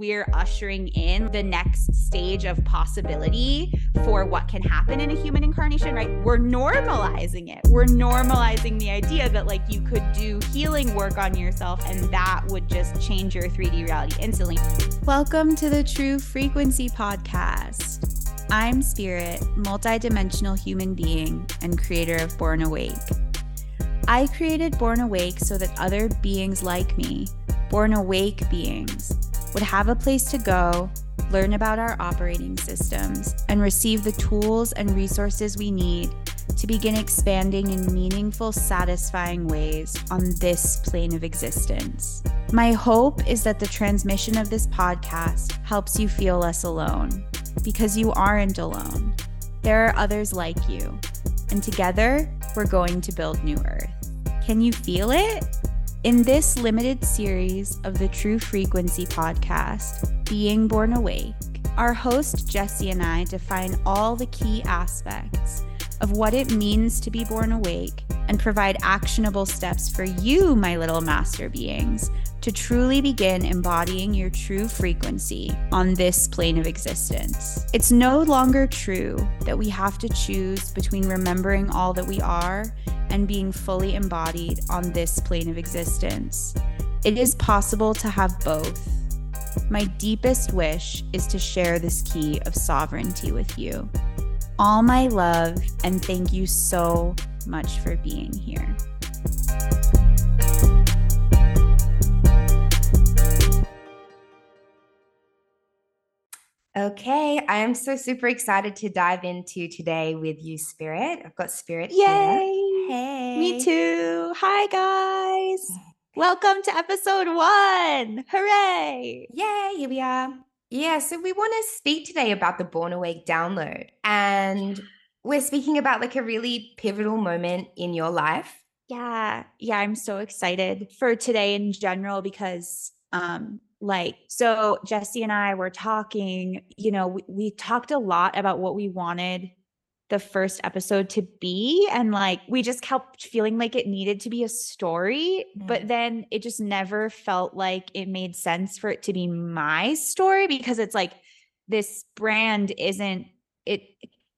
we're ushering in the next stage of possibility for what can happen in a human incarnation, right? We're normalizing it. We're normalizing the idea that like you could do healing work on yourself and that would just change your 3D reality instantly. Welcome to the True Frequency Podcast. I'm Spirit, multidimensional human being and creator of Born Awake. I created Born Awake so that other beings like me, born awake beings, would have a place to go, learn about our operating systems, and receive the tools and resources we need to begin expanding in meaningful, satisfying ways on this plane of existence. My hope is that the transmission of this podcast helps you feel less alone because you aren't alone. There are others like you, and together we're going to build New Earth. Can you feel it? In this limited series of the True Frequency podcast, Being Born Awake, our host Jessie and I define all the key aspects of what it means to be born awake and provide actionable steps for you, my little master beings, to truly begin embodying your true frequency on this plane of existence. It's no longer true that we have to choose between remembering all that we are and being fully embodied on this plane of existence. It is possible to have both. My deepest wish is to share this key of sovereignty with you. All my love, and thank you so much for being here. Okay, I am so super excited to dive into today with you, Spirit. I've got Spirit Yay! here. Hey. Me too. Hi, guys. Welcome to episode one. Hooray. Yay, here we are. Yeah, so we want to speak today about the Born Awake download. And we're speaking about like a really pivotal moment in your life. Yeah. Yeah, I'm so excited for today in general because um like so Jessie and I were talking, you know, we, we talked a lot about what we wanted the first episode to be. And like we just kept feeling like it needed to be a story mm. but then it just never felt like it made sense for it to be my story because it's like this brand isn't it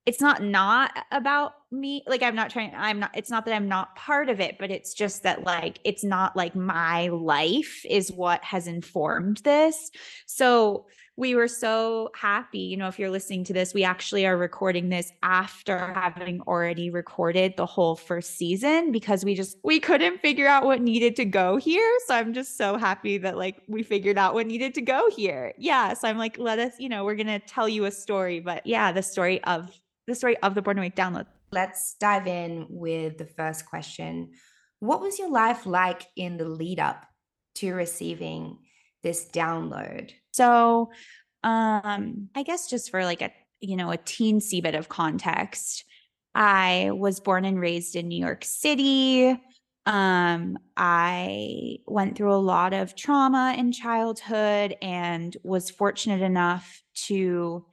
it's not not about me. Like i'm not trying i'm not it's not that i'm not part of it but it's just that like it's not like my life is what has informed this. So we were so happy you know if you're listening to this we actually are recording this after having already recorded the whole first season because we just we couldn't figure out what needed to go here so i'm just so happy that like we figured out what needed to go here yeah so i'm like let us you know we're gonna tell you a story but yeah the story of the story of the Born Awake download. Let's dive in with the first question. What was your life like in the lead up to receiving this download? So, um, I guess just for like a you know a teensy bit of context, I was born and raised in New York City. Um, I went through a lot of trauma in childhood and was fortunate enough to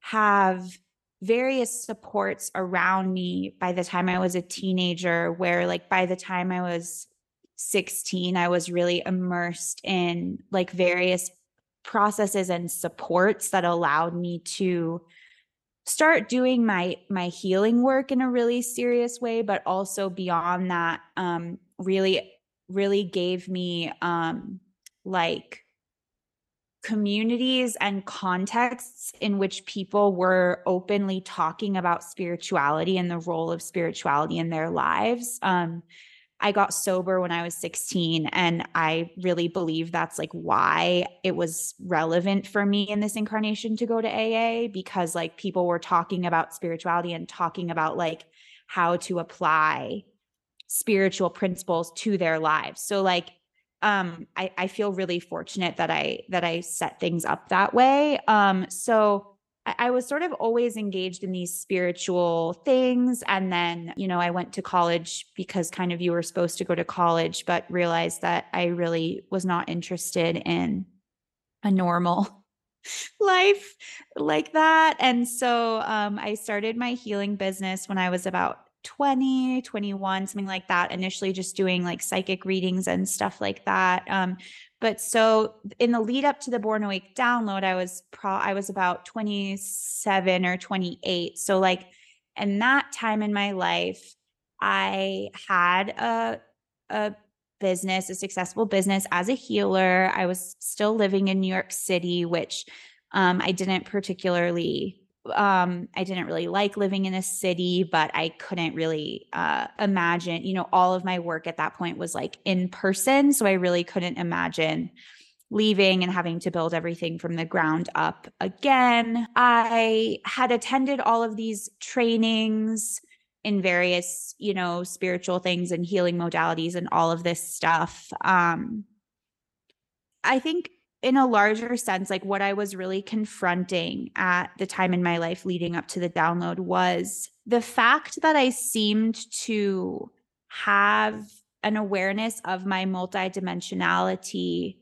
have various supports around me by the time I was a teenager, where like by the time I was 16, I was really immersed in like various processes and supports that allowed me to start doing my my healing work in a really serious way but also beyond that um really really gave me um like communities and contexts in which people were openly talking about spirituality and the role of spirituality in their lives. Um, I got sober when I was 16, and I really believe that's like why it was relevant for me in this incarnation to go to AA because like people were talking about spirituality and talking about like how to apply spiritual principles to their lives. So, like, um I, I feel really fortunate that I that I set things up that way. Um so I, was sort of always engaged in these spiritual things. And then, you know, I went to college because kind of you were supposed to go to college, but realized that I really was not interested in a normal life like that. And so um, I started my healing business when I was about 20, 21, something like that. Initially, just doing like psychic readings and stuff like that. Um, But so in the lead up to the Born Awake download, I was pro I was about 27 or 28. So like in that time in my life, I had a a business, a successful business as a healer. I was still living in New York City, which um, I didn't particularly um, I didn't really like living in a city, but I couldn't really uh, imagine, you know, all of my work at that point was like in person. So I really couldn't imagine leaving and having to build everything from the ground up again. I had attended all of these trainings in various, you know, spiritual things and healing modalities and all of this stuff. Um, I think in a larger sense, like what I was really confronting at the time in my life leading up to the download was the fact that I seemed to have an awareness of my multidimensionality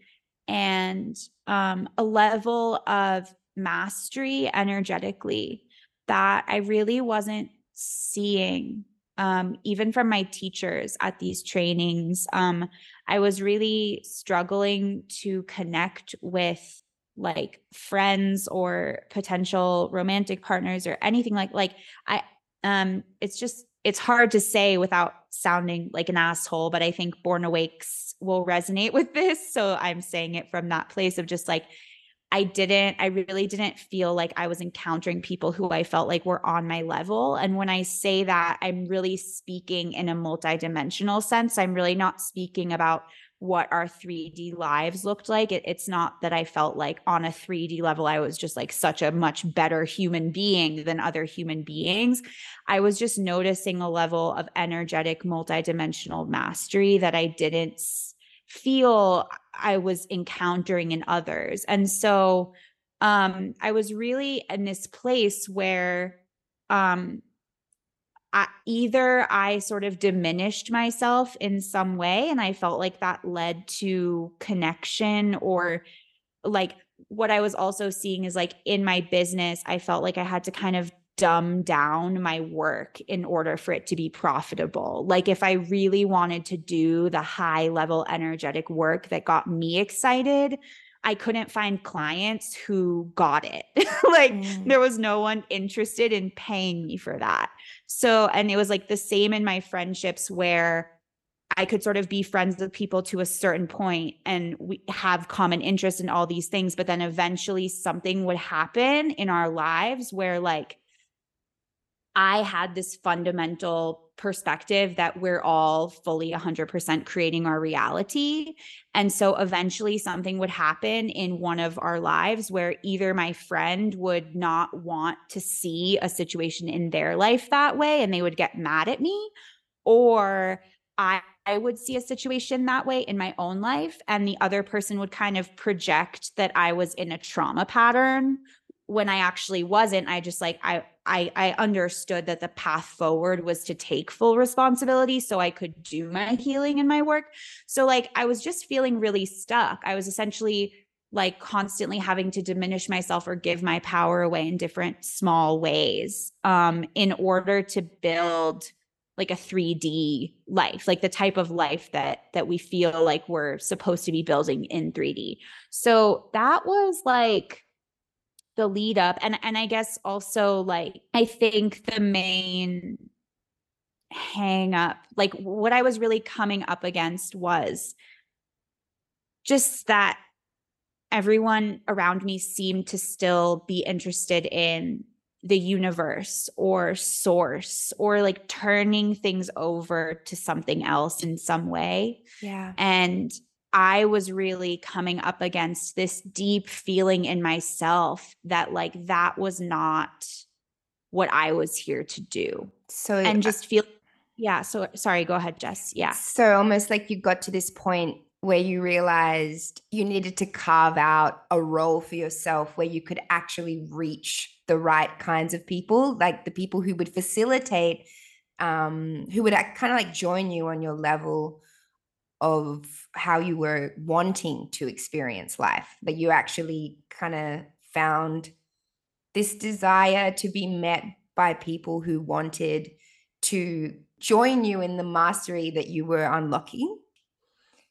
and um, a level of mastery energetically that I really wasn't seeing um, even from my teachers at these trainings. Um, I was really struggling to connect with like friends or potential romantic partners or anything like like I um it's just it's hard to say without sounding like an asshole, but I think Born Awakes will resonate with this. So I'm saying it from that place of just like I didn't, I really didn't feel like I was encountering people who I felt like were on my level. And when I say that, I'm really speaking in a multidimensional sense. I'm really not speaking about what our 3D lives looked like. It, it's not that I felt like on a 3D level, I was just like such a much better human being than other human beings. I was just noticing a level of energetic, multidimensional mastery that I didn't feel I was encountering in others. And so um, I was really in this place where um, I, either I sort of diminished myself in some way, and I felt like that led to connection, or like what I was also seeing is like in my business, I felt like I had to kind of dumb down my work in order for it to be profitable. Like if I really wanted to do the high level energetic work that got me excited, I couldn't find clients who got it. like mm. there was no one interested in paying me for that. So, and it was like the same in my friendships where I could sort of be friends with people to a certain point and we have common interest in all these things. But then eventually something would happen in our lives where like I had this fundamental perspective that we're all fully 100% creating our reality. And so eventually something would happen in one of our lives where either my friend would not want to see a situation in their life that way and they would get mad at me, or I, I would see a situation that way in my own life, and the other person would kind of project that I was in a trauma pattern when I actually wasn't. I just like, I, I I understood that the path forward was to take full responsibility so I could do my healing and my work. So like I was just feeling really stuck. I was essentially like constantly having to diminish myself or give my power away in different small ways um in order to build like a 3D life, like the type of life that that we feel like we're supposed to be building in 3D. So that was like the lead up and and I guess also like I think the main hang up like what I was really coming up against was just that everyone around me seemed to still be interested in the universe or source or like turning things over to something else in some way. Yeah. And I was really coming up against this deep feeling in myself that like that was not what I was here to do. So and just feel yeah, so sorry, go ahead, Jess. Yeah. So almost like you got to this point where you realized you needed to carve out a role for yourself where you could actually reach the right kinds of people, like the people who would facilitate um who would kind of like join you on your level of how you were wanting to experience life, but you actually kind of found this desire to be met by people who wanted to join you in the mastery that you were unlocking.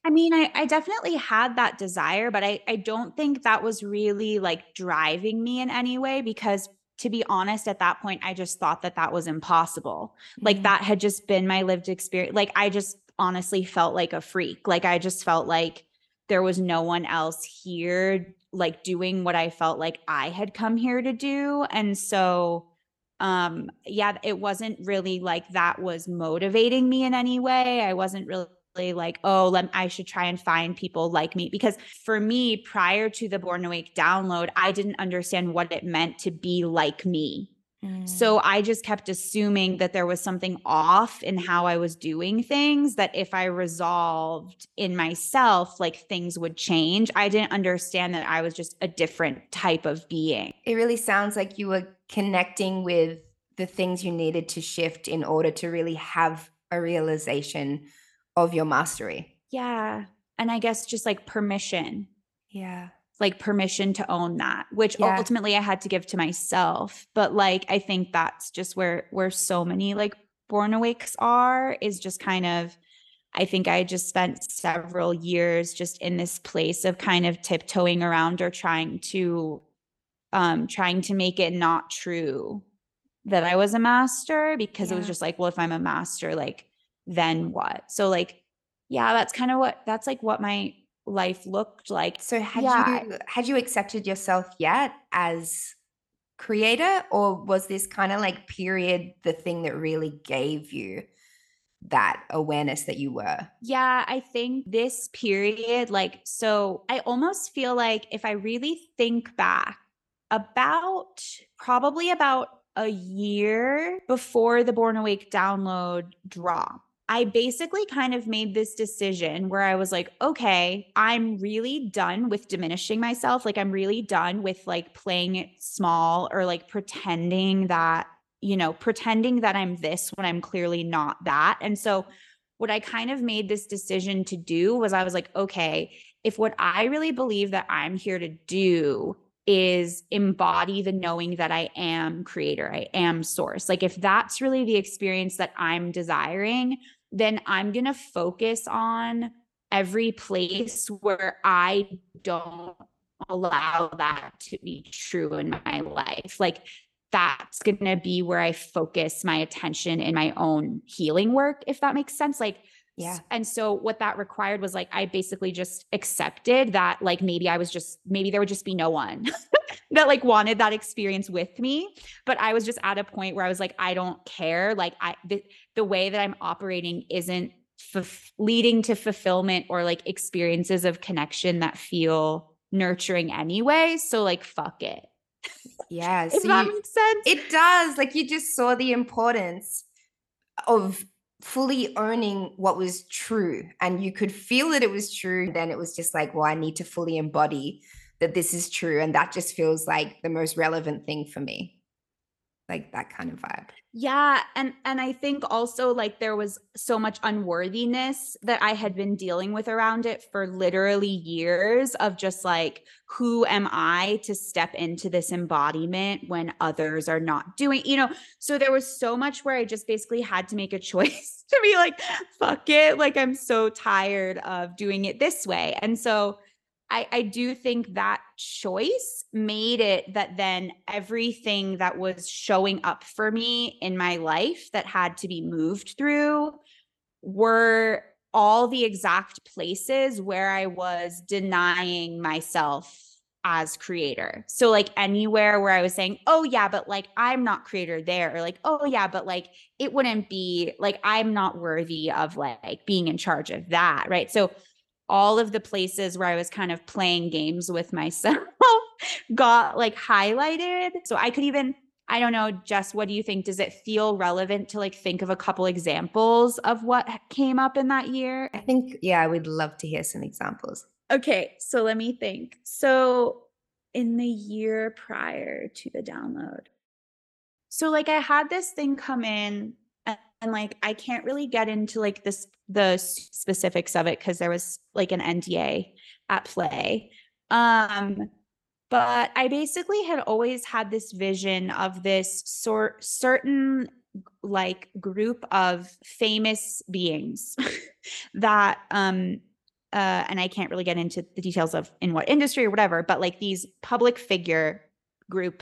I mean, I, I definitely had that desire, but I, I don't think that was really like driving me in any way because to be honest, at that point, I just thought that that was impossible. Mm-hmm. Like that had just been my lived experience. Like I just honestly felt like a freak. Like I just felt like there was no one else here like doing what I felt like I had come here to do. And so um yeah, it wasn't really like that was motivating me in any way. I wasn't really like, oh, let I should try and find people like me. Because for me, prior to the Born Awake download, I didn't understand what it meant to be like me. So mm. I just kept assuming that there was something off in how I was doing things, that if I resolved in myself, like things would change. I didn't understand that I was just a different type of being. It really sounds like you were connecting with the things you needed to shift in order to really have a realization of your mastery. Yeah. And I guess just like permission. Yeah. Like permission to own that, which yeah. ultimately I had to give to myself. But like I think that's just where where so many like born awakes are is just kind of I think I just spent several years just in this place of kind of tiptoeing around or trying to um trying to make it not true that I was a master because yeah. it was just like, well, if I'm a master, like then what? So like, yeah, that's kind of what that's like what my life looked like. So had yeah. you had you accepted yourself yet as creator or was this kind of like period the thing that really gave you that awareness that you were? Yeah, I think this period like so I almost feel like if I really think back about probably about a year before the Born Awake download drop I basically kind of made this decision where I was like, okay, I'm really done with diminishing myself. Like, I'm really done with like playing it small or like pretending that, you know, pretending that I'm this when I'm clearly not that. And so, what I kind of made this decision to do was I was like, okay, if what I really believe that I'm here to do is embody the knowing that I am creator, I am source. Like, if that's really the experience that I'm desiring, then I'm going to focus on every place where I don't allow that to be true in my life. Like, that's going to be where I focus my attention in my own healing work, if that makes sense. Like, yeah. And so what that required was like I basically just accepted that like maybe I was just maybe there would just be no one that like wanted that experience with me, but I was just at a point where I was like I don't care, like I the, the way that I'm operating isn't f- leading to fulfillment or like experiences of connection that feel nurturing anyway, so like fuck it. Yeah, if that you, makes sense. It does. Like you just saw the importance of fully owning what was true and you could feel that it was true then it was just like well i need to fully embody that this is true and that just feels like the most relevant thing for me like that kind of vibe. Yeah and and i think also like there was so much unworthiness that i had been dealing with around it for literally years of just like who am i to step into this embodiment when others are not doing you know? So there was so much where i just basically had to make a choice to be like fuck it like i'm so tired of doing it this way. And so I, I do think that choice made it that then everything that was showing up for me in my life that had to be moved through were all the exact places where I was denying myself as creator. So like anywhere where I was saying, "Oh yeah, but like I'm not creator there," or like, "Oh yeah, but like it wouldn't be like I'm not worthy of like being in charge of that." Right? So all of the places where I was kind of playing games with myself got like highlighted. So I could even, I don't know, Jess, what do you think? Does it feel relevant to like think of a couple examples of what came up in that year? I think, yeah, I would love to hear some examples. Okay. So let me think. So in the year prior to the download, so like I had this thing come in and like I can't really get into like this the specifics of it because there was like an NDA at play. Um but I basically had always had this vision of this sort certain like group of famous beings that um uh, and I can't really get into the details of in what industry or whatever, but like these public figure group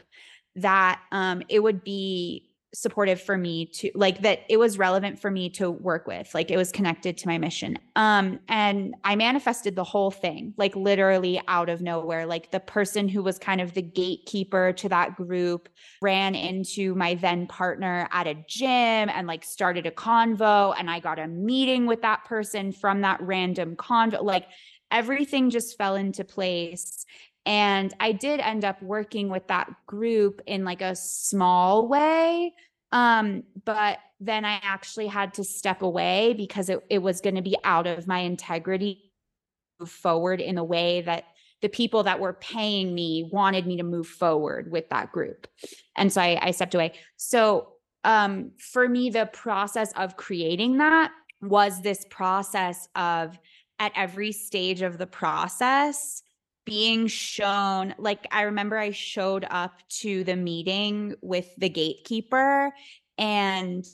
that um, it would be supportive for me to like that it was relevant for me to work with like it was connected to my mission. Um and i manifested the whole thing like literally out of nowhere. Like the person who was kind of the gatekeeper to that group ran into my then partner at a gym and like started a convo and i got a meeting with that person from that random convo. Like everything just fell into place and I did end up working with that group in like a small way. Um, but then I actually had to step away because it, it was going to be out of my integrity move forward in a way that the people that were paying me wanted me to move forward with that group. And so I, I stepped away. So um, for me, the process of creating that was this process of at every stage of the process, being shown like i remember i showed up to the meeting with the gatekeeper and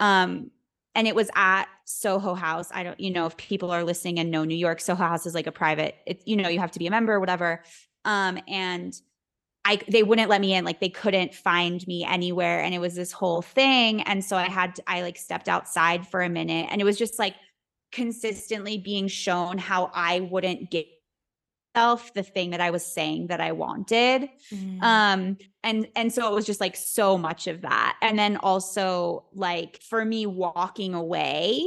um and it was at soho house. I don't you know if people are listening and know new york soho house is like a private it's you know you have to be a member or whatever. Um and I they wouldn't let me in like they couldn't find me anywhere and it was this whole thing and so I had to, I like stepped outside for a minute and it was just like consistently being shown how I wouldn't get myself the thing that I was saying that I wanted. Mm. Um and and so it was just like so much of that. And then also like for me walking away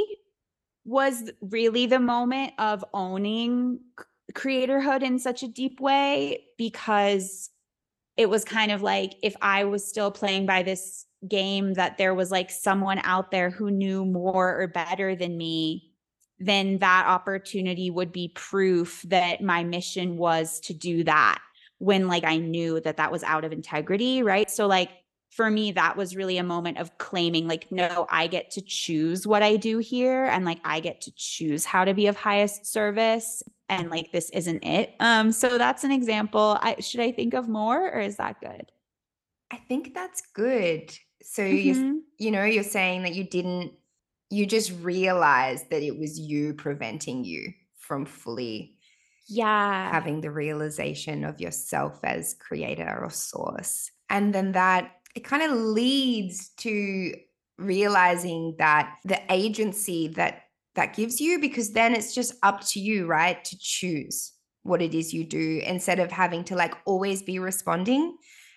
was really the moment of owning creatorhood in such a deep way because it was kind of like if I was still playing by this game that there was like someone out there who knew more or better than me then that opportunity would be proof that my mission was to do that when like I knew that that was out of integrity, right? So like for me that was really a moment of claiming like no, I get to choose what I do here and like I get to choose how to be of highest service and like this isn't it. Um so that's an example. I should I think of more or is that good? I think that's good. So mm-hmm. you you know you're saying that you didn't you just realized that it was you preventing you from fully yeah. having the realization of yourself as creator or source. And then that it kind of leads to realizing that the agency that that gives you because then it's just up to you right to choose what it is you do instead of having to like always be responding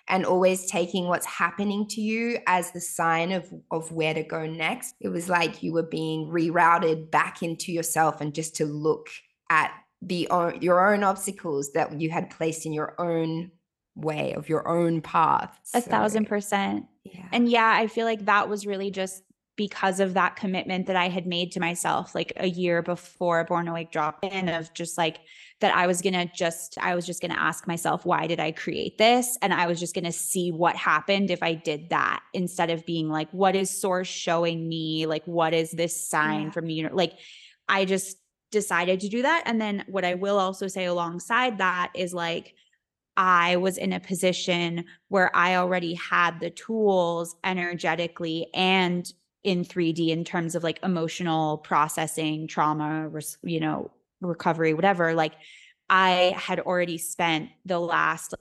and always taking what's happening to you as the sign of of where to go next. It was like you were being rerouted back into yourself and just to look at the your own obstacles that you had placed in your own way of your own path. A so, thousand percent. Yeah. and yeah i feel like that was really just because of that commitment that I had made to myself like a year before Born Awake dropped in of just like that I was going to just I was just going to ask myself why did I create this? And I was just going to see what happened if I did that instead of being like what is source showing me? Like what is this sign yeah. from the universe like I just decided to do that. And then what I will also say alongside that is like I was in a position where I already had the tools energetically and in 3D in terms of like emotional processing, trauma, you know, recovery, whatever. Like I had already spent the last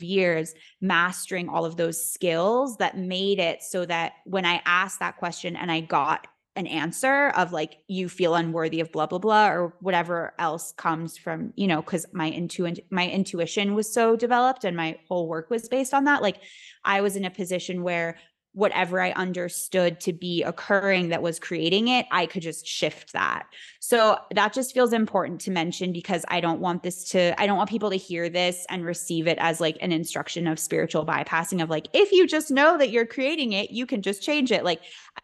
years mastering all of those skills that made it so that when I asked that question and I got an answer of like you feel unworthy of blah blah blah or whatever else comes from you know because my intuition my intuition was so developed and my whole work was based on that like i was in a position where whatever I understood to be occurring that was creating it, I could just shift that. So that just feels important to mention because I don't want this to, I don't want people to hear this and receive it as like an instruction of spiritual bypassing of like, if you just know that you're creating it, you can just change it. Like,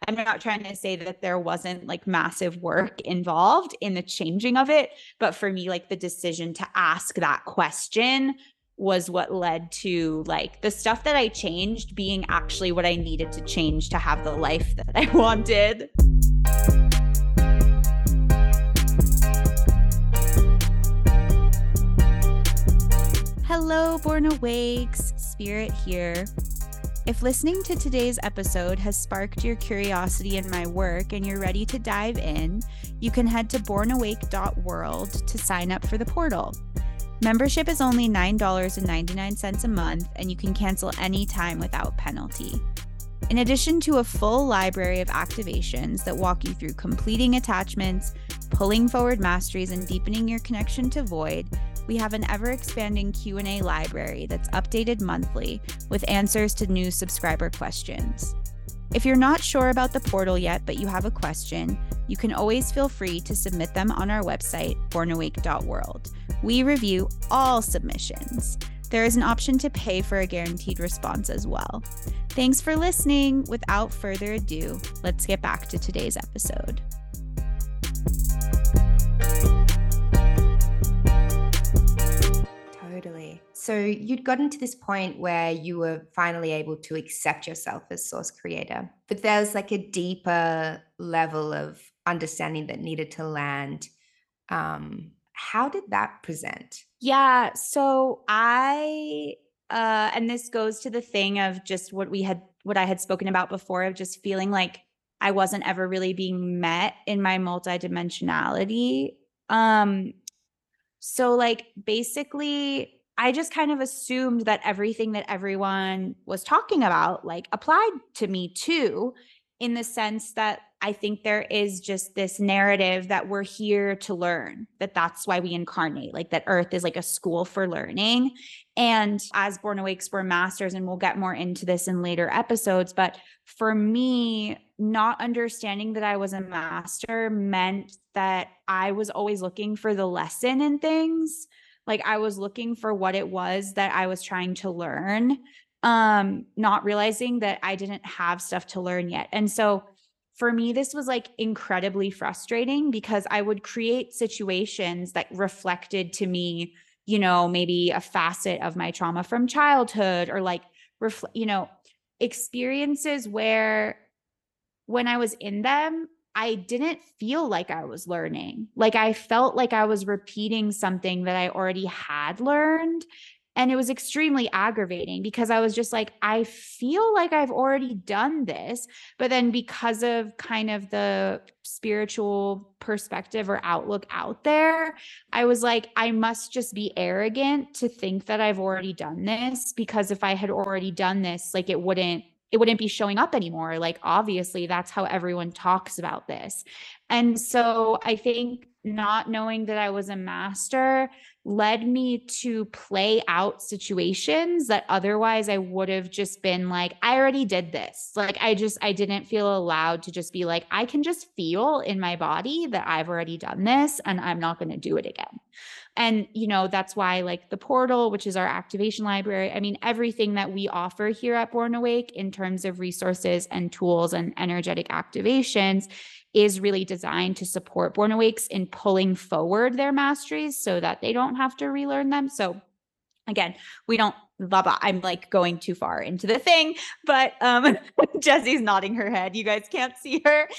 I'm not trying to say that there wasn't like massive work involved in the changing of it. But for me, like the decision to ask that question was what led to like the stuff that I changed being actually what I needed to change to have the life that I wanted. Hello, Born Awakes, Spirit here. If listening to today's episode has sparked your curiosity in my work and you're ready to dive in, you can head to bornawake.world to sign up for the portal. Membership is only $9.99 a month, and you can cancel anytime without penalty. In addition to a full library of activations that walk you through completing attachments, pulling forward masteries, and deepening your connection to void, we have an ever-expanding Q&A library that's updated monthly with answers to new subscriber questions. If you're not sure about the portal yet but you have a question, you can always feel free to submit them on our website, bornawake.world. We review all submissions. There is an option to pay for a guaranteed response as well. Thanks for listening. Without further ado, let's get back to today's episode. Totally. So you'd gotten to this point where you were finally able to accept yourself as source creator, but there's like a deeper level of understanding that needed to land. Um, how did that present? Yeah. So I, uh, and this goes to the thing of just what we had, what I had spoken about before of just feeling like I wasn't ever really being met in my multidimensionality. Um, so like basically I just kind of assumed that everything that everyone was talking about like applied to me too in the sense that I think there is just this narrative that we're here to learn, that that's why we incarnate, like that Earth is like a school for learning. And as Born Awakes, we're masters, and we'll get more into this in later episodes. But for me, not understanding that I was a master meant that I was always looking for the lesson in things. Like I was looking for what it was that I was trying to learn um not realizing that I didn't have stuff to learn yet. And so for me this was like incredibly frustrating because I would create situations that reflected to me, you know, maybe a facet of my trauma from childhood or like refl- you know, experiences where when I was in them, I didn't feel like I was learning. Like I felt like I was repeating something that I already had learned. And it was extremely aggravating because I was just like, I feel like I've already done this. But then because of kind of the spiritual perspective or outlook out there, I was like, I must just be arrogant to think that I've already done this because if I had already done this, like it wouldn't it wouldn't be showing up anymore. Like, obviously, that's how everyone talks about this. And so I think not knowing that I was a master led me to play out situations that otherwise I would have just been like, I already did this. Like, I just, I didn't feel allowed to just be like, I can just feel in my body that I've already done this and I'm not going to do it again. And, you know, that's why, like, the portal, which is our activation library, I mean, everything that we offer here at Born Awake in terms of resources and tools and energetic activations is really designed to support Born Awakes in pulling forward their masteries so that they don't have to relearn them. So, again, we don't blah blah. I'm like going too far into the thing, but um Jessie's nodding her head. You guys can't see her.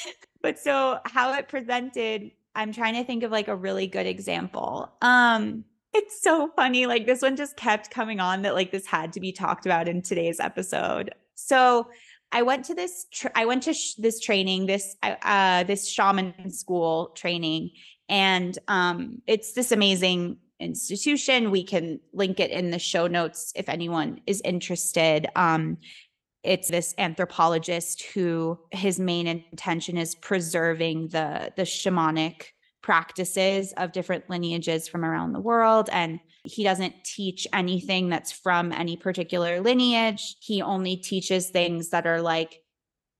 But so how it presented I'm trying to think of like a really good example. Um, it's so funny. Like this one just kept coming on that like this had to be talked about in today's episode. So I went to this. I went to sh- this training, this uh, uh, this shaman school training, and um, it's this amazing institution. We can link it in the show notes if anyone is interested. Um, it's this anthropologist who his main intention is preserving the the shamanic practices of different lineages from around the world and he doesn't teach anything that's from any particular lineage. He only teaches things that are like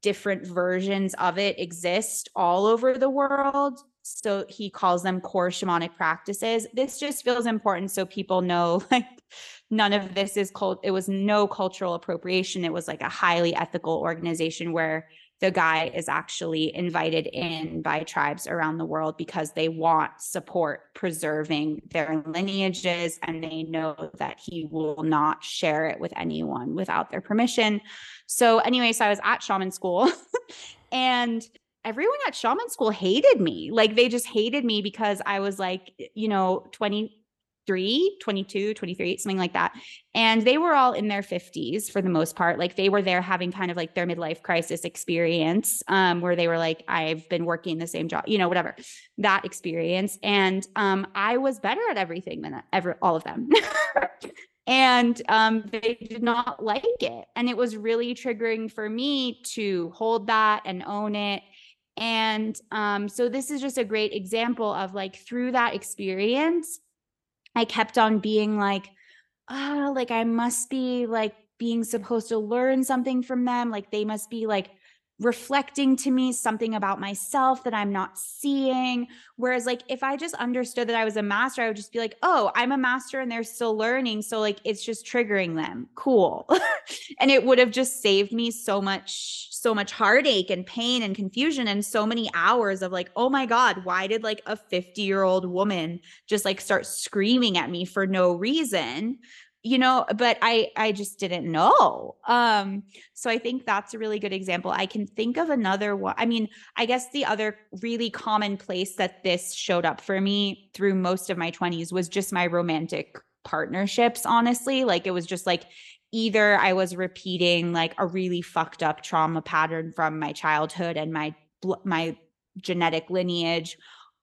different versions of it exist all over the world. So he calls them core shamanic practices. This just feels important so people know like none of this is cult it was no cultural appropriation. It was like a highly ethical organization where the guy is actually invited in by tribes around the world because they want support preserving their lineages and they know that he will not share it with anyone without their permission. So, anyway, so I was at shaman school and everyone at shaman school hated me. Like they just hated me because I was like, you know, 20 23, 22, 23, something like that. And they were all in their 50s for the most part. Like they were there having kind of like their midlife crisis experience um, where they were like, I've been working the same job, you know, whatever that experience. And um, I was better at everything than ever, all of them. and um, they did not like it. And it was really triggering for me to hold that and own it. And um, so this is just a great example of like through that experience, I kept on being like, ah, oh, like I must be like being supposed to learn something from them. Like they must be like reflecting to me something about myself that I'm not seeing. Whereas, like, if I just understood that I was a master, I would just be like, oh, I'm a master and they're still learning. So, like, it's just triggering them. Cool. and it would have just saved me so much, so much heartache and pain and confusion and so many hours of like, oh my God, why did like a 50 year old woman just like start screaming at me for no reason? You know but i i just didn't know. Um so i think that's a really good example. I can think of another one i mean i guess the other really common place that this showed up for me through most of my 20s was just my romantic partnerships honestly. Like it was just like either i was repeating like a really fucked up trauma pattern from my childhood and my my genetic lineage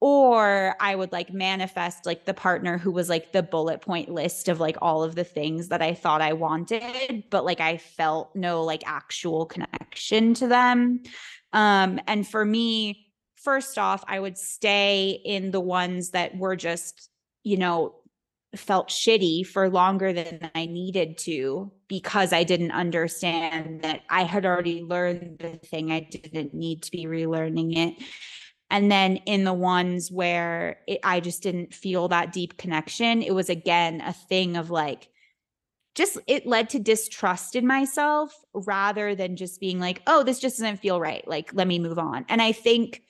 or I would like manifest like the partner who was like the bullet point list of like all of the things that I thought I wanted, but like I felt no like actual connection to them. Um, and for me, first off, I would stay in the ones that were just, you know, felt shitty for longer than I needed to because I didn't understand that I had already learned the thing. I didn't need to be relearning it. And then in the ones where it, I just didn't feel that deep connection, it was again a thing of like, just it led to distrust in myself rather than just being like, oh, this just doesn't feel right. Like, let me move on. And I think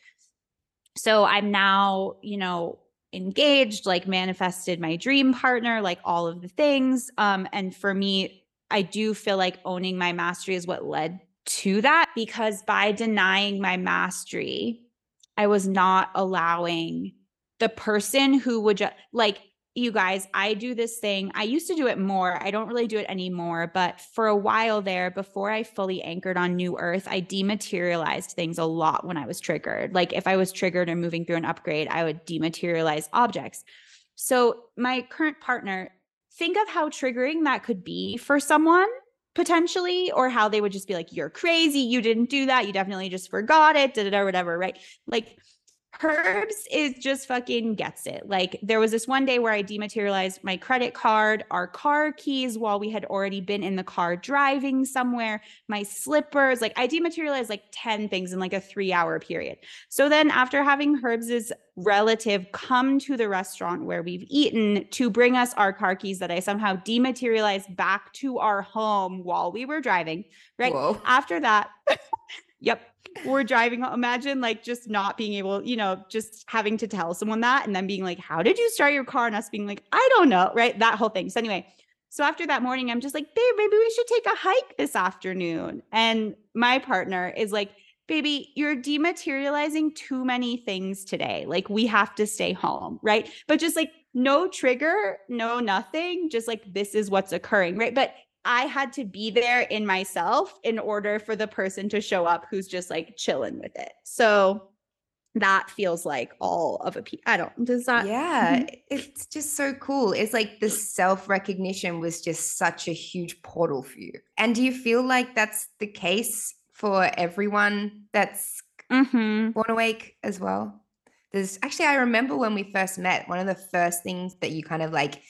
so. I'm now, you know, engaged, like manifested my dream partner, like all of the things. Um, and for me, I do feel like owning my mastery is what led to that because by denying my mastery, I was not allowing the person who would just like you guys, I do this thing. I used to do it more. I don't really do it anymore. But for a while there, before I fully anchored on New Earth, I dematerialized things a lot when I was triggered. Like if I was triggered or moving through an upgrade, I would dematerialize objects. So my current partner, think of how triggering that could be for someone potentially, or how they would just be like, you're crazy. You didn't do that. You definitely just forgot it, did it or whatever, right? Like, Herbs is just fucking gets it. Like there was this one day where I dematerialized my credit card, our car keys while we had already been in the car driving somewhere, my slippers. Like I dematerialized like 10 things in like a three hour period. So then after having Herbs's relative come to the restaurant where we've eaten to bring us our car keys that I somehow dematerialized back to our home while we were driving, right? Whoa. After that, yep we're driving imagine like just not being able you know just having to tell someone that and then being like how did you start your car? And us being like i don't know right? That whole thing. So anyway so after that morning i'm just like babe maybe we should take a hike this afternoon. And my partner is like baby you're dematerializing too many things today. Like we have to stay home right? But just like no trigger no nothing just like this is what's occurring right? But I had to be there in myself in order for the person to show up who's just like chilling with it. So that feels like all of a piece. I don't, does that? Yeah, mm-hmm. it's just so cool. It's like the self recognition was just such a huge portal for you. And do you feel like that's the case for everyone that's mm-hmm. born awake as well? There's actually, I remember when we first met, one of the first things that you kind of like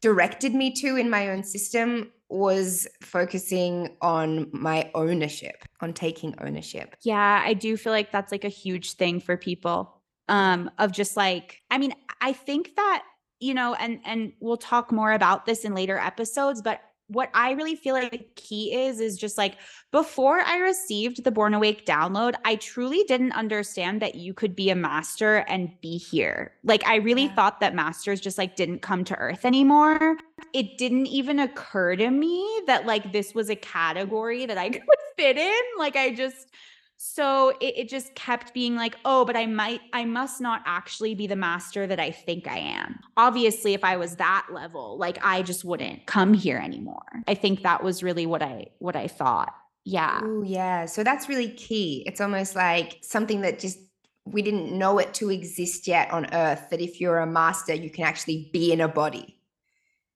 directed me to in my own system was focusing on my ownership, on taking ownership. Yeah, I do feel like that's like a huge thing for people. Um of just like I mean, I think that you know and and we'll talk more about this in later episodes, but what I really feel like the key is is just like before I received the Born Awake download, I truly didn't understand that you could be a master and be here. Like I really yeah. thought that masters just like didn't come to earth anymore. It didn't even occur to me that like this was a category that I could fit in. Like I just so it, it, just kept being like oh but i might i must not actually be the master that i think i am. Obviously if i was that level like i just wouldn't come here anymore. I think that was really what i what i thought. Yeah. Oh yeah. So that's really key. It's almost like something that just we didn't know it to exist yet on earth that if you're a master you can actually be in a body.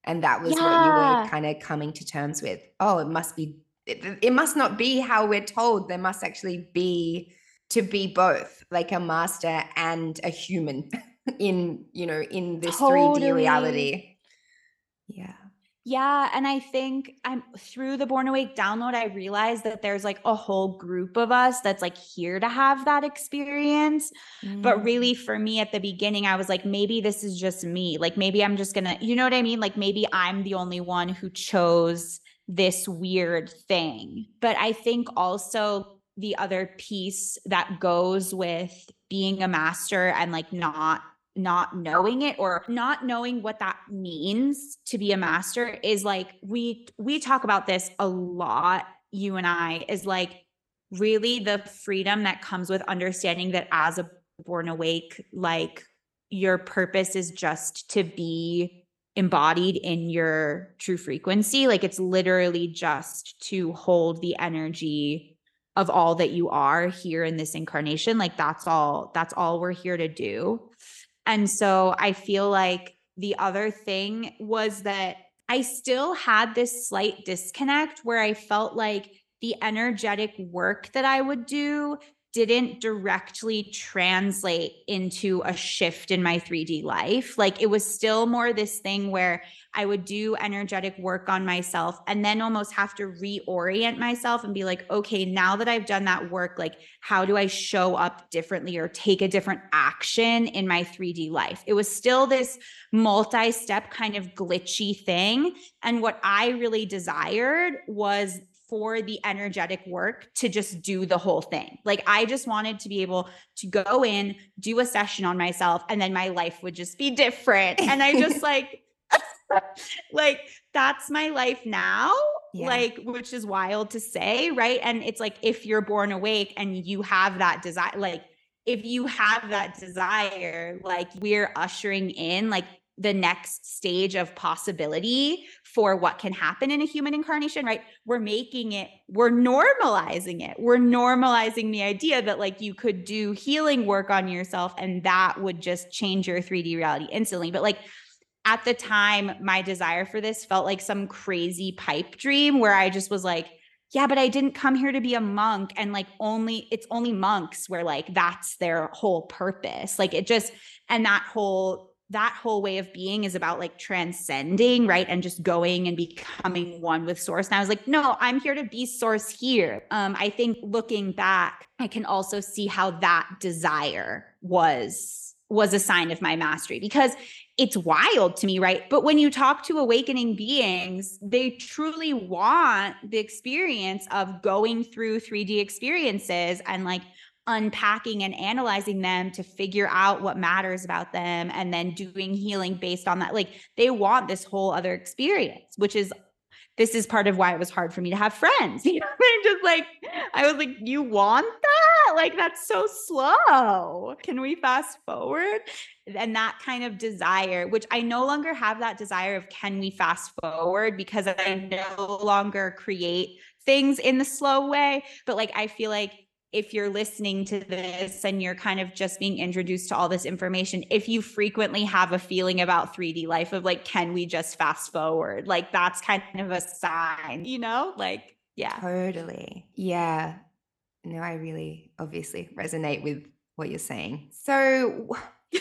And that was yeah. what you were kind of coming to terms with. Oh it must be it, it must not be how we're told there must actually be to be both like a master and a human in you know in this totally. 3d reality yeah yeah. And I think I'm through the Born Awake download, I realized that there's like a whole group of us that's like here to have that experience. Mm. But really, for me at the beginning, I was like, maybe this is just me. Like, maybe I'm just gonna, you know what I mean? Like, maybe I'm the only one who chose this weird thing. But I think also the other piece that goes with being a master and like not not knowing it or not knowing what that means to be a master is like we we talk about this a lot you and I is like really the freedom that comes with understanding that as a born awake like your purpose is just to be embodied in your true frequency like it's literally just to hold the energy of all that you are here in this incarnation like that's all that's all we're here to do. And so I feel like the other thing was that I still had this slight disconnect where I felt like the energetic work that I would do didn't directly translate into a shift in my 3D life. Like it was still more this thing where I would do energetic work on myself and then almost have to reorient myself and be like, okay, now that I've done that work, like, how do I show up differently or take a different action in my 3D life? It was still this multi step kind of glitchy thing. And what I really desired was for the energetic work to just do the whole thing. Like I just wanted to be able to go in, do a session on myself, and then my life would just be different. And I just like, like that's my life now. Yeah. Like, which is wild to say, right? And it's like if you're born awake and you have that desire, like if you have that desire, like we're ushering in like the next stage of possibility for what can happen in a human incarnation, right? We're making it, we're normalizing it. We're normalizing the idea that like you could do healing work on yourself and that would just change your 3D reality instantly. But like at the time, my desire for this felt like some crazy pipe dream where I just was like, yeah, but I didn't come here to be a monk and like only it's only monks where like that's their whole purpose. Like it just and that whole that whole way of being is about like transcending, right? And just going and becoming one with source. And I was like, no, I'm here to be source here. Um, I think looking back, I can also see how that desire was was a sign of my mastery because it's wild to me, right? But when you talk to awakening beings, they truly want the experience of going through 3D experiences and like unpacking and analyzing them to figure out what matters about them and then doing healing based on that. Like they want this whole other experience which is this is part of why it was hard for me to have friends. You know i'm just like i was like you want that? Like that's so slow. Can we fast forward? And that kind of desire which i no longer have that desire of can we fast forward? because i no longer create things in the slow way. But like i feel like if you're listening to this and you're kind of just being introduced to all this information, if you frequently have a feeling about 3D life of like, can we just fast forward? Like, that's kind of a sign, you know? Like, yeah. Totally. Yeah. No, I really obviously resonate with what you're saying. So,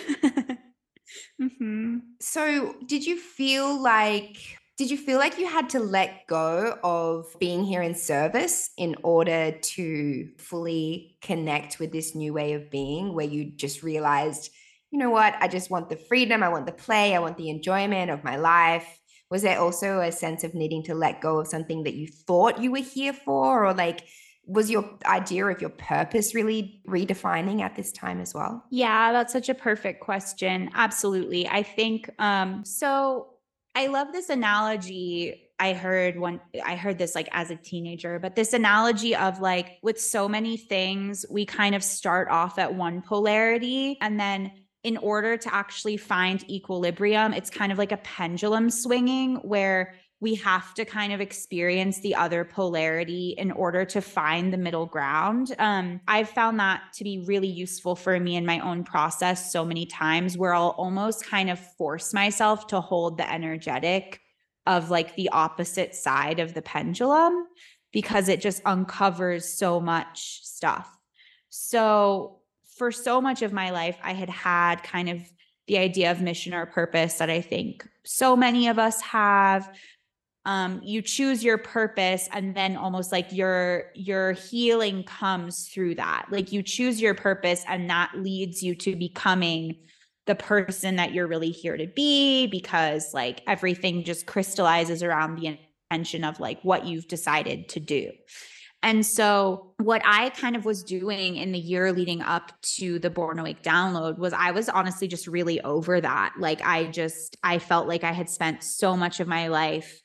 mm-hmm. so did you feel like did you feel like you had to let go of being here in service in order to fully connect with this new way of being where you just realized, you know what, I just want the freedom, I want the play, I want the enjoyment of my life? Was there also a sense of needing to let go of something that you thought you were here for? Or like, was your idea of your purpose really redefining at this time as well? Yeah, that's such a perfect question. Absolutely. I think um so I love this analogy I heard one, I heard this like as a teenager, but this analogy of like with so many things, we kind of start off at one polarity and then in order to actually find equilibrium, it's kind of like a pendulum swinging where we have to kind of experience the other polarity in order to find the middle ground. Um, I've found that to be really useful for me in my own process so many times where I'll almost kind of force myself to hold the energetic of like the opposite side of the pendulum because it just uncovers so much stuff. So, for so much of my life, I had had kind of the idea of mission or purpose that I think so many of us have um you choose your purpose and then almost like your your healing comes through that like you choose your purpose and that leads you to becoming the person that you're really here to be because like everything just crystallizes around the intention of like what you've decided to do and so, what I kind of was doing in the year leading up to the Born Awake download was I was honestly just really over that. Like, I just, I felt like I had spent so much of my life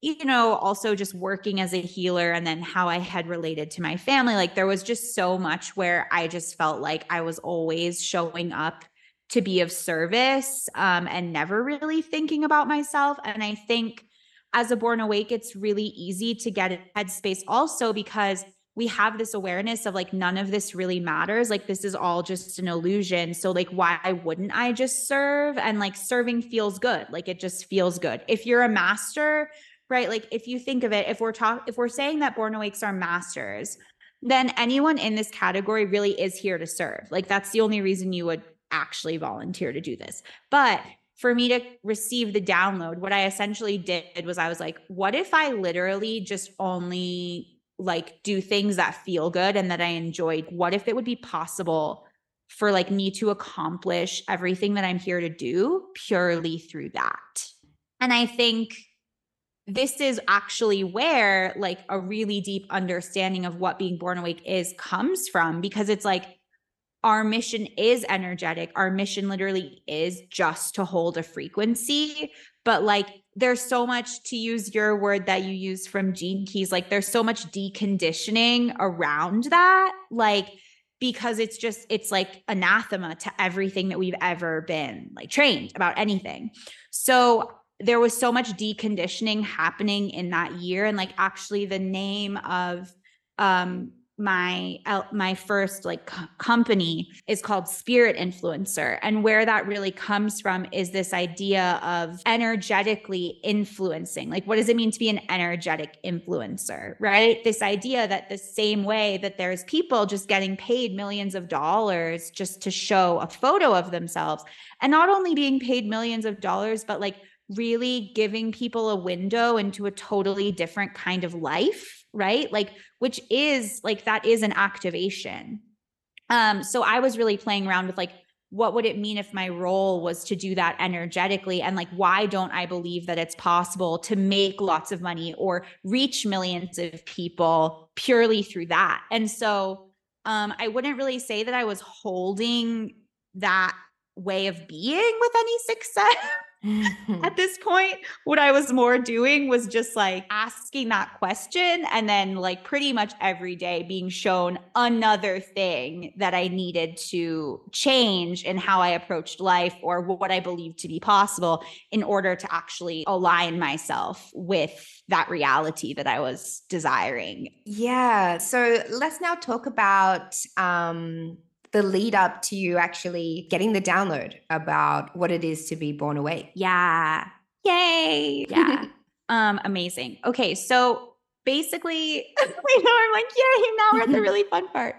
you know, also just working as a healer and then how I had related to my family. Like there was just so much where I just felt like I was always showing up to be of service um, and never really thinking about myself. And I think as a born awake, it's really easy to get in headspace also because we have this awareness of like none of this really matters like this is all just an illusion so like why wouldn't i just serve and like serving feels good like it just feels good if you're a master right? Like if you think of it, if we're talking, if we're saying that born awakes are masters, then anyone in this category really is here to serve. Like that's the only reason you would actually volunteer to do this. But for me to receive the download, what I essentially did was I was like, what if I literally just only like do things that feel good and that I enjoyed? What if it would be possible for like me to accomplish everything that I'm here to do purely through that? And I think this is actually where like a really deep understanding of what being born awake is comes from because it's like our mission is energetic. Our mission literally is just to hold a frequency. But like there's so much to use your word that you use from gene keys like there's so much deconditioning around that like because it's just it's like anathema to everything that we've ever been like trained about anything. So there was so much deconditioning happening in that year. And like actually the name of um my my first like company is called spirit influencer. And where that really comes from is this idea of energetically influencing. Like what does it mean to be an energetic influencer right? This idea that the same way that there's people just getting paid millions of dollars just to show a photo of themselves and not only being paid millions of dollars but like really giving people a window into a totally different kind of life, right? Like, which is like that is an activation. Um, so I was really playing around with like, what would it mean if my role was to do that energetically? And like, why don't I believe that it's possible to make lots of money or reach millions of people purely through that? And so um, I wouldn't really say that I was holding that way of being with any success. At this point, what I was more doing was just like asking that question and then, like, pretty much every day being shown another thing that I needed to change in how I approached life or what I believed to be possible in order to actually align myself with that reality that I was desiring. Yeah. So let's now talk about um the lead up to you actually getting the download about what it is to be born awake. Yeah. Yay. Yeah. um, amazing. Okay. So basically, you know, I'm like, yay, now we're at the really fun part.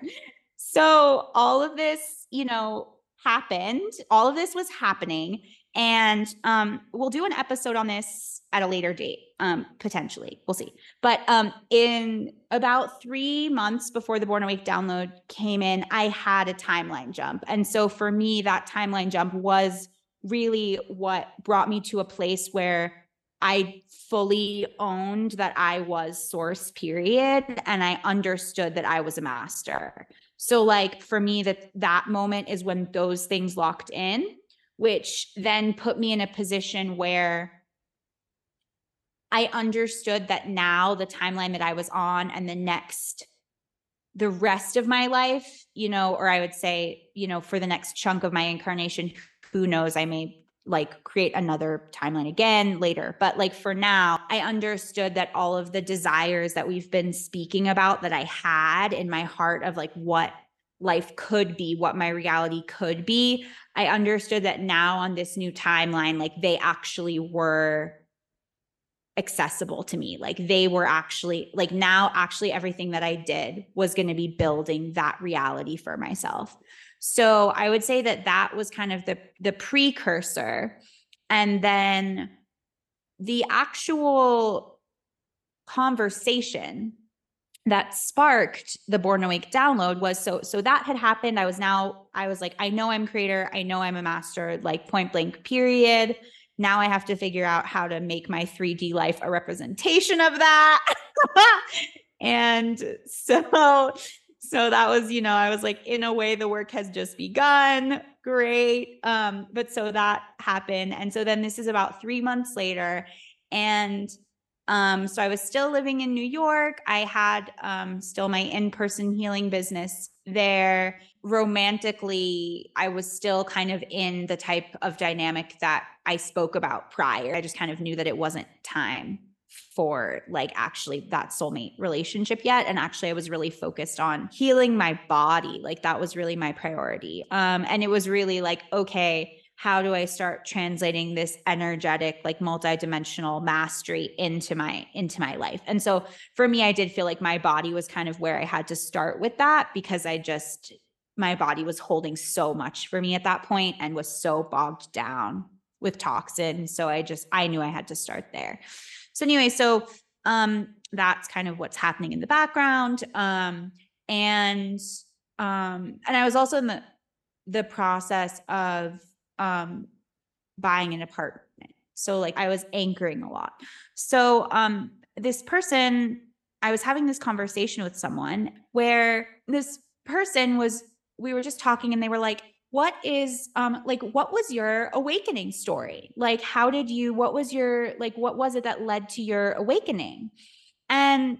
So all of this, you know, happened. All of this was happening. And um, we'll do an episode on this at a later date, um, potentially. We'll see. But um, in about three months before the Born Awake download came in, I had a timeline jump. And so for me, that timeline jump was really what brought me to a place where I fully owned that I was source, period. And I understood that I was a master. So, like, for me, that that moment is when those things locked in which then put me in a position where I understood that now the timeline that I was on and the next the rest of my life, you know, or I would say, you know, for the next chunk of my incarnation, who knows, I may like create another timeline again later. But like for now, I understood that all of the desires that we've been speaking about that I had in my heart of like what life could be, what my reality could be, I understood that now on this new timeline, like they actually were accessible to me. Like they were actually, like now, actually, everything that I did was going to be building that reality for myself. So I would say that that was kind of the the precursor, and then the actual conversation that sparked the born awake download was so so that had happened i was now i was like i know i'm creator i know i'm a master like point blank period now I have to figure out how to make my 3D life a representation of that. and so so that was, you know, I was like in a way the work has just begun. Great. Um but so that happened and so then this is about 3 months later and um, so I was still living in New York. I had um, still my in person healing business there. Romantically, I was still kind of in the type of dynamic that I spoke about prior. I just kind of knew that it wasn't time for like actually that soulmate relationship yet and actually I was really focused on healing my body like that was really my priority um and it was really like okay how do I start translating this energetic, like multidimensional mastery into my into my life? And so for me, I did feel like my body was kind of where I had to start with that because I just my body was holding so much for me at that point and was so bogged down with toxins. So I just I knew I had to start there. So anyway, so um that's kind of what's happening in the background. Um and um and I was also in the the process of um, buying an apartment. So like I was anchoring a lot. So um, this person, I was having this conversation with someone where this person was, we were just talking and they were like, what is um like what was your awakening story like how did you what was your like what was it that led to your awakening and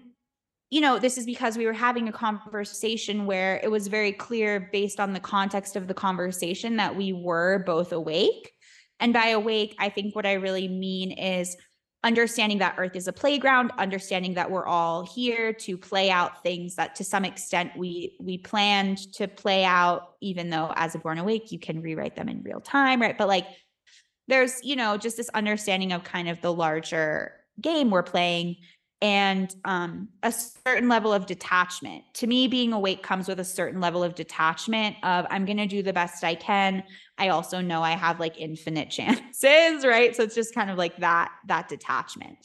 you know, this is because we were having a conversation where it was very clear based on the context of the conversation that we were both awake. And by awake, I think what I really mean is understanding that earth is a playground understanding that we're all here to play out things that to some extent we we planned to play out even though as a born awake you can rewrite them in real time right but like there's you know just this understanding of kind of the larger game we're playing and um, a certain level of detachment. To me, being awake comes with a certain level of detachment of I'm going to do the best I can. I also know I have like infinite chances, right? So it's just kind of like that that detachment.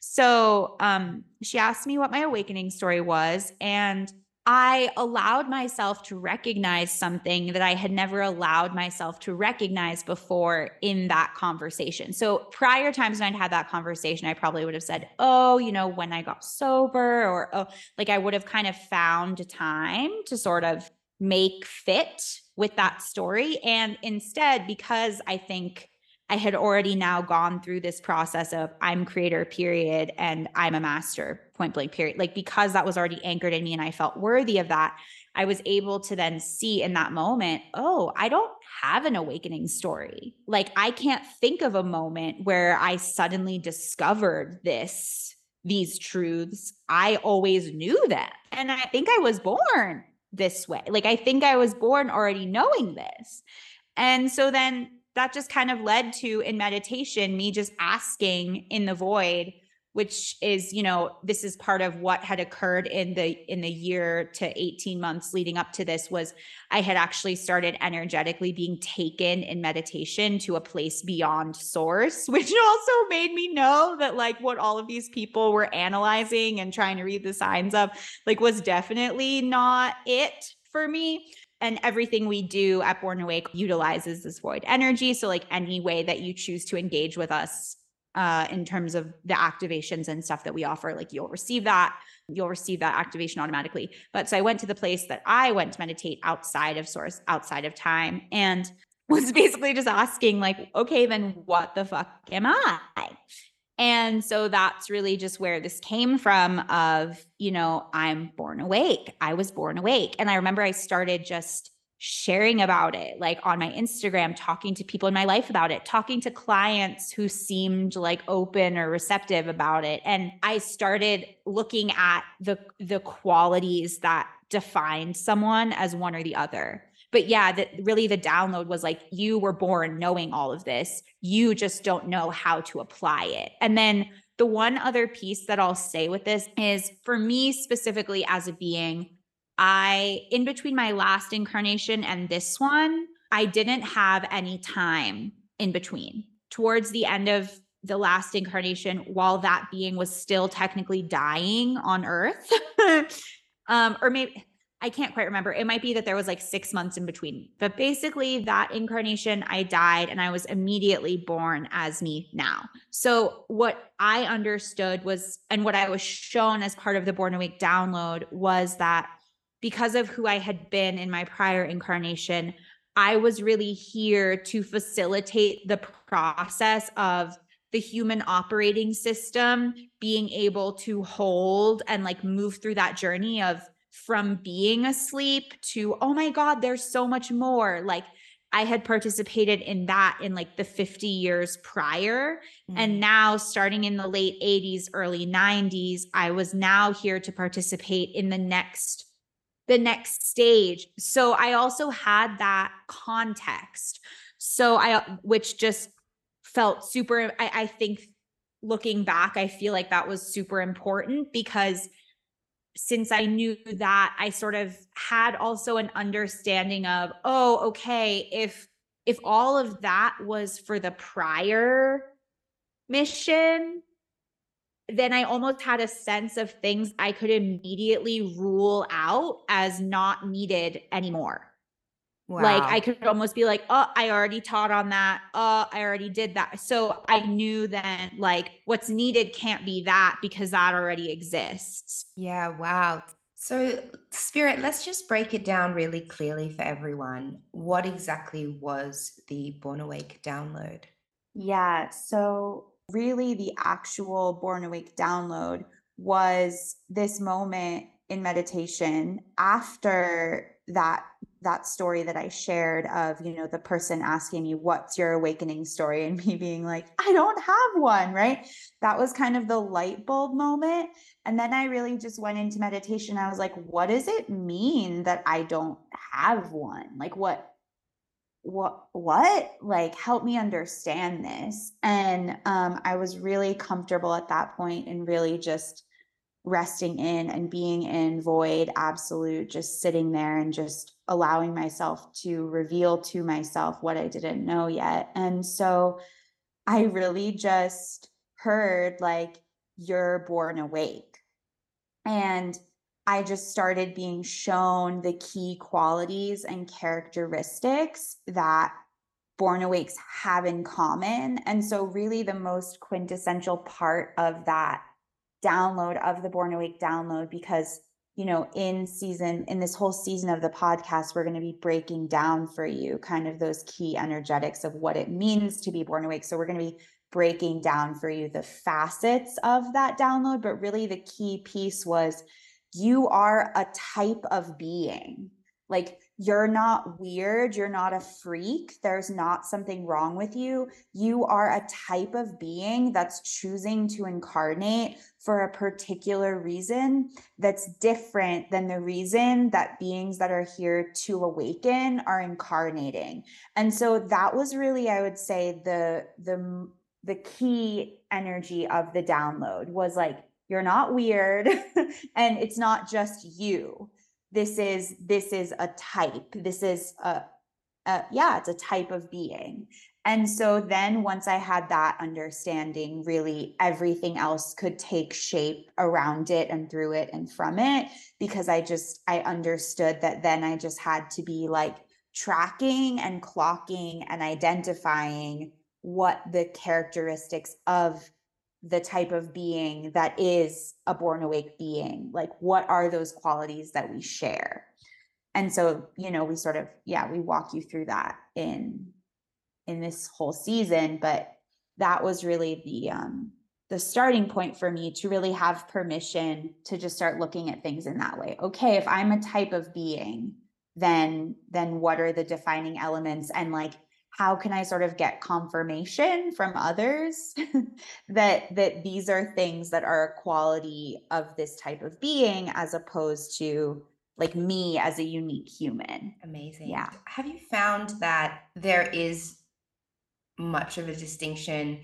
So um, she asked me what my awakening story was, and I allowed myself to recognize something that I had never allowed myself to recognize before in that conversation. So, prior times when I'd had that conversation, I probably would have said, Oh, you know, when I got sober, or oh, like I would have kind of found time to sort of make fit with that story. And instead, because I think I had already now gone through this process of I'm creator, period, and I'm a master, point blank, period. Like because that was already anchored in me and I felt worthy of that, I was able to then see in that moment, oh, I don't have an awakening story. Like I can't think of a moment where I suddenly discovered this, these truths. I always knew that. And I think I was born this way. Like I think I was born already knowing this. And so then that just kind of led to in meditation me just asking in the void which is you know this is part of what had occurred in the in the year to 18 months leading up to this was i had actually started energetically being taken in meditation to a place beyond source which also made me know that like what all of these people were analyzing and trying to read the signs of like was definitely not it for me and everything we do at Born Awake utilizes this void energy. So, like any way that you choose to engage with us uh, in terms of the activations and stuff that we offer, like you'll receive that. You'll receive that activation automatically. But so I went to the place that I went to meditate outside of source, outside of time, and was basically just asking, like, okay, then what the fuck am I? And so that's really just where this came from of, you know, I'm born awake. I was born awake. And I remember I started just sharing about it, like on my Instagram, talking to people in my life about it, talking to clients who seemed like open or receptive about it. And I started looking at the the qualities that defined someone as one or the other. But yeah, that really the download was like you were born knowing all of this. You just don't know how to apply it. And then the one other piece that I'll say with this is for me specifically as a being, I, in between my last incarnation and this one, I didn't have any time in between. Towards the end of the last incarnation, while that being was still technically dying on Earth, um, or maybe I can't quite remember. It might be that there was like six months in between. But basically, that incarnation, I died and I was immediately born as me now. So, what I understood was, and what I was shown as part of the Born Awake download was that because of who I had been in my prior incarnation, I was really here to facilitate the process of the human operating system being able to hold and like move through that journey of from being asleep to, oh my God, there's so much more. Like, I had participated in that in like the 50 years prior. Mm. And now, starting in the late 80s, early 90s, I was now here to participate in the next the next stage. So I also had that context. So I, which just felt super, I, I think looking back, I feel like that was super important because since I knew that, I sort of had also an understanding of, oh, okay, if if all of that was for the prior mission, then I almost had a sense of things I could immediately rule out as not needed anymore. Wow. Like I could almost be like, oh, I already taught on that. Oh, I already did that. So I knew then like what's needed can't be that because that already exists. Yeah, wow. So, Spirit, let's just break it down really clearly for everyone. What exactly was the Born Awake download? Yeah. So, really the actual Born Awake download was this moment in meditation after that that story that I shared of, you know, the person asking me, what's your awakening story? And me being like, I don't have one, right? That was kind of the light bulb moment. And then I really just went into meditation. I was like, what does it mean that I don't have one? Like, what, what what? Like help me understand this. And um i was really comfortable at that point and really just resting in and being in void absolute just sitting there and just allowing myself to reveal to myself what i didn't know yet. And so i really just heard like you're born awake. And I just started being shown the key qualities and characteristics that born awakes have in common. And so, really, the most quintessential part of that download of the born awake download, because you know, in season, in this whole season of the podcast, we're going to be breaking down for you kind of those key energetics of what it means to be born awake. So, we're going to be breaking down for you the facets of that download. But really, the key piece was you are a type of being. Like you're not weird. You're not a freak. There's not something wrong with you. You are a type of being that's choosing to incarnate for a particular reason that's different than the reason that beings that are here to awaken are incarnating. And so that was really, I would say, the, the, the key energy of the download was like you're not weird and it's not just you. This is this is a type. This is a, a, yeah it's a type of being. And so then once i had that understanding really everything else could take shape around it and through it and from it because i just i understood that then i just had to be like tracking and clocking and identifying what the characteristics of the type of being that is a born awake being? Like what are those qualities that we share? And so you know we sort of yeah we walk you through that in in this whole season but that was really the um the starting point for me to really have permission to just start looking at things in that way. Okay, if I'm a type of being, then then what are the defining elements? And like how can I sort of get confirmation from others that that these are things that are a quality of this type of being as opposed to like me as a unique human. Amazing. Yeah. Have you found that there is much of a distinction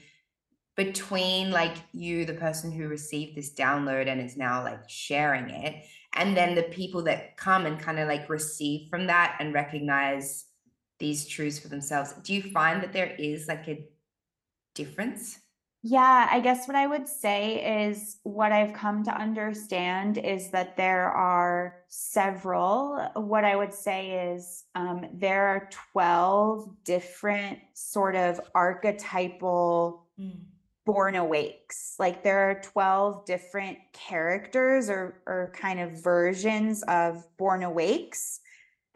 between like you, the person who received this download and is now like sharing it, and then the people that come and kind of like receive from that and recognize these truths for themselves? Do you find that there is like a difference? Yeah, I guess what I would say is what I've come to understand is that there are several. What I would say is um, there are 12 different sort of archetypal Mm. born awakes. Like there are 12 different characters or, or kind of versions of born awakes.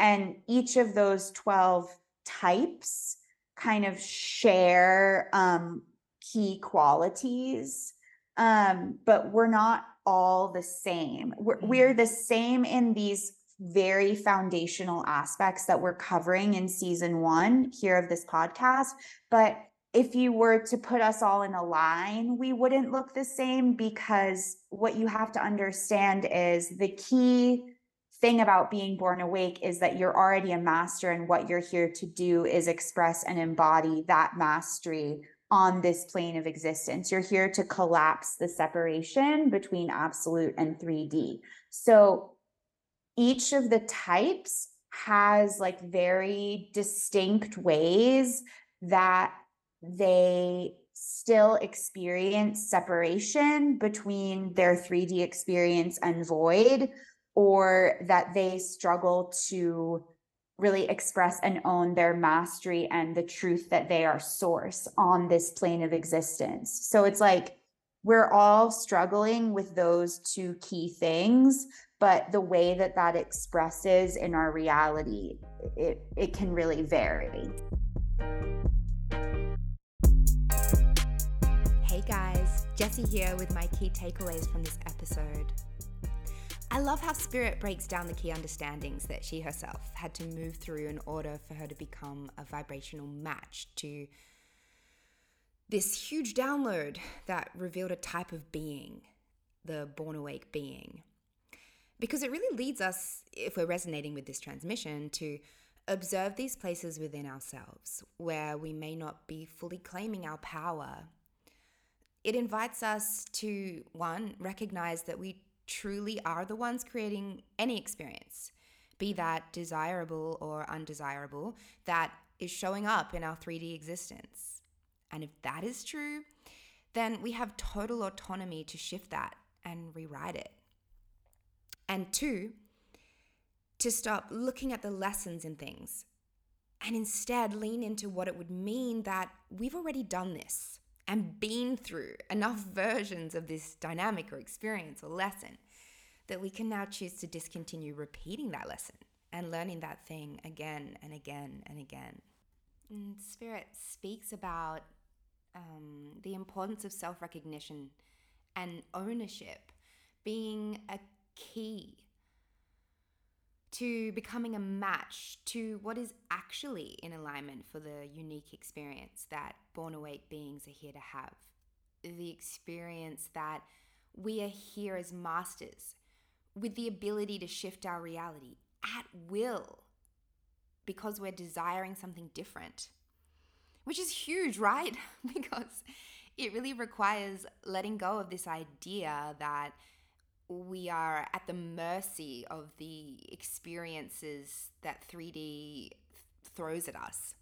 And each of those 12 types kind of share um, key qualities. Um, but we're not all the same. We're, we're the same in these very foundational aspects that we're covering in season one here of this podcast. But if you were to put us all in a line, we wouldn't look the same because what you have to understand is the key thing about being born awake is that you're already a master, and what you're here to do is express and embody that mastery on this plane of existence. You're here to collapse the separation between absolute and 3D. So each of the types has like very distinct ways that they still experience separation between their 3D experience and void, or that they struggle to really express and own their mastery and the truth that they are source on this plane of existence. So it's like we're all struggling with those two key things, but the way that that expresses in our reality, it, it can really vary. Hey guys, Jessie here with my key takeaways from this episode. I love how Spirit breaks down the key understandings that she herself had to move through in order for her to become a vibrational match to this huge download that revealed a type of being, the born awake being. Because it really leads us, if we're resonating with this transmission, to observe these places within ourselves where we may not be fully claiming our power it invites us to one recognize that we truly are the ones creating any experience be that desirable or undesirable that is showing up in our 3D existence. And if that is true then we have total autonomy to shift that and rewrite it. And two to stop looking at the lessons in things and instead lean into what it would mean that we've already done this and been through enough versions of this dynamic or experience or lesson that we can now choose to discontinue repeating that lesson and learning that thing again and again and again. And Spirit speaks about um, the importance of self recognition and ownership being a key to becoming a match to what is actually in alignment for the unique experience that born awake beings are here to have. The experience that we are here as masters with the ability to shift our reality at will because we're desiring something different, which is huge, right? because it really requires letting go of this idea that we are at the mercy of the experiences that 3D throws at us.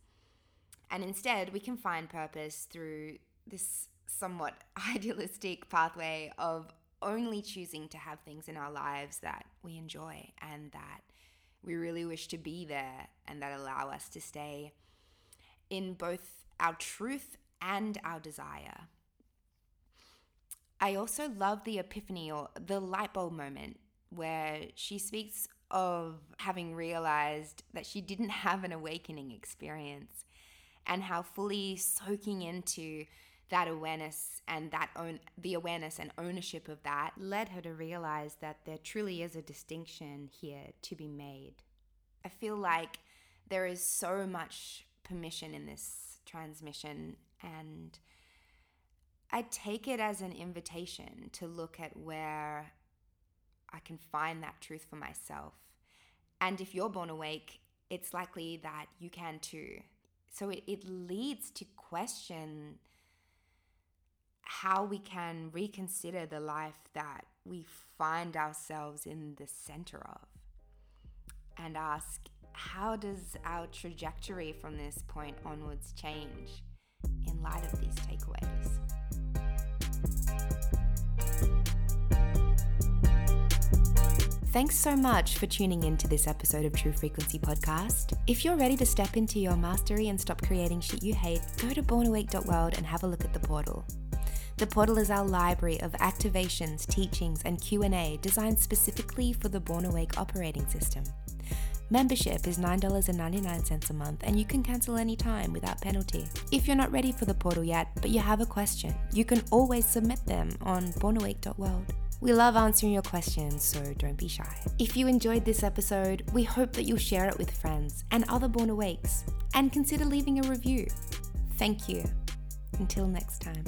And instead, we can find purpose through this somewhat idealistic pathway of only choosing to have things in our lives that we enjoy and that we really wish to be there and that allow us to stay in both our truth and our desire. I also love the epiphany or the light bulb moment where she speaks of having realized that she didn't have an awakening experience and how fully soaking into that awareness and that own the awareness and ownership of that led her to realize that there truly is a distinction here to be made. I feel like there is so much permission in this transmission and I take it as an invitation to look at where I can find that truth for myself. And if you're born awake, it's likely that you can too. So it, it leads to question how we can reconsider the life that we find ourselves in the center of and ask how does our trajectory from this point onwards change in light of these takeaways? Thanks so much for tuning in to this episode of True Frequency Podcast. If you're ready to step into your mastery and stop creating shit you hate, go to bornawake.world and have a look at the portal. The portal is our library of activations, teachings, and Q&A designed specifically for the Born Awake operating system. Membership is $9.99 a month and you can cancel anytime without penalty. If you're not ready for the portal yet, but you have a question, you can always submit them on bornawake.world. We love answering your questions, so don't be shy. If you enjoyed this episode, we hope that you'll share it with friends and other Born Awakes, and consider leaving a review. Thank you. Until next time.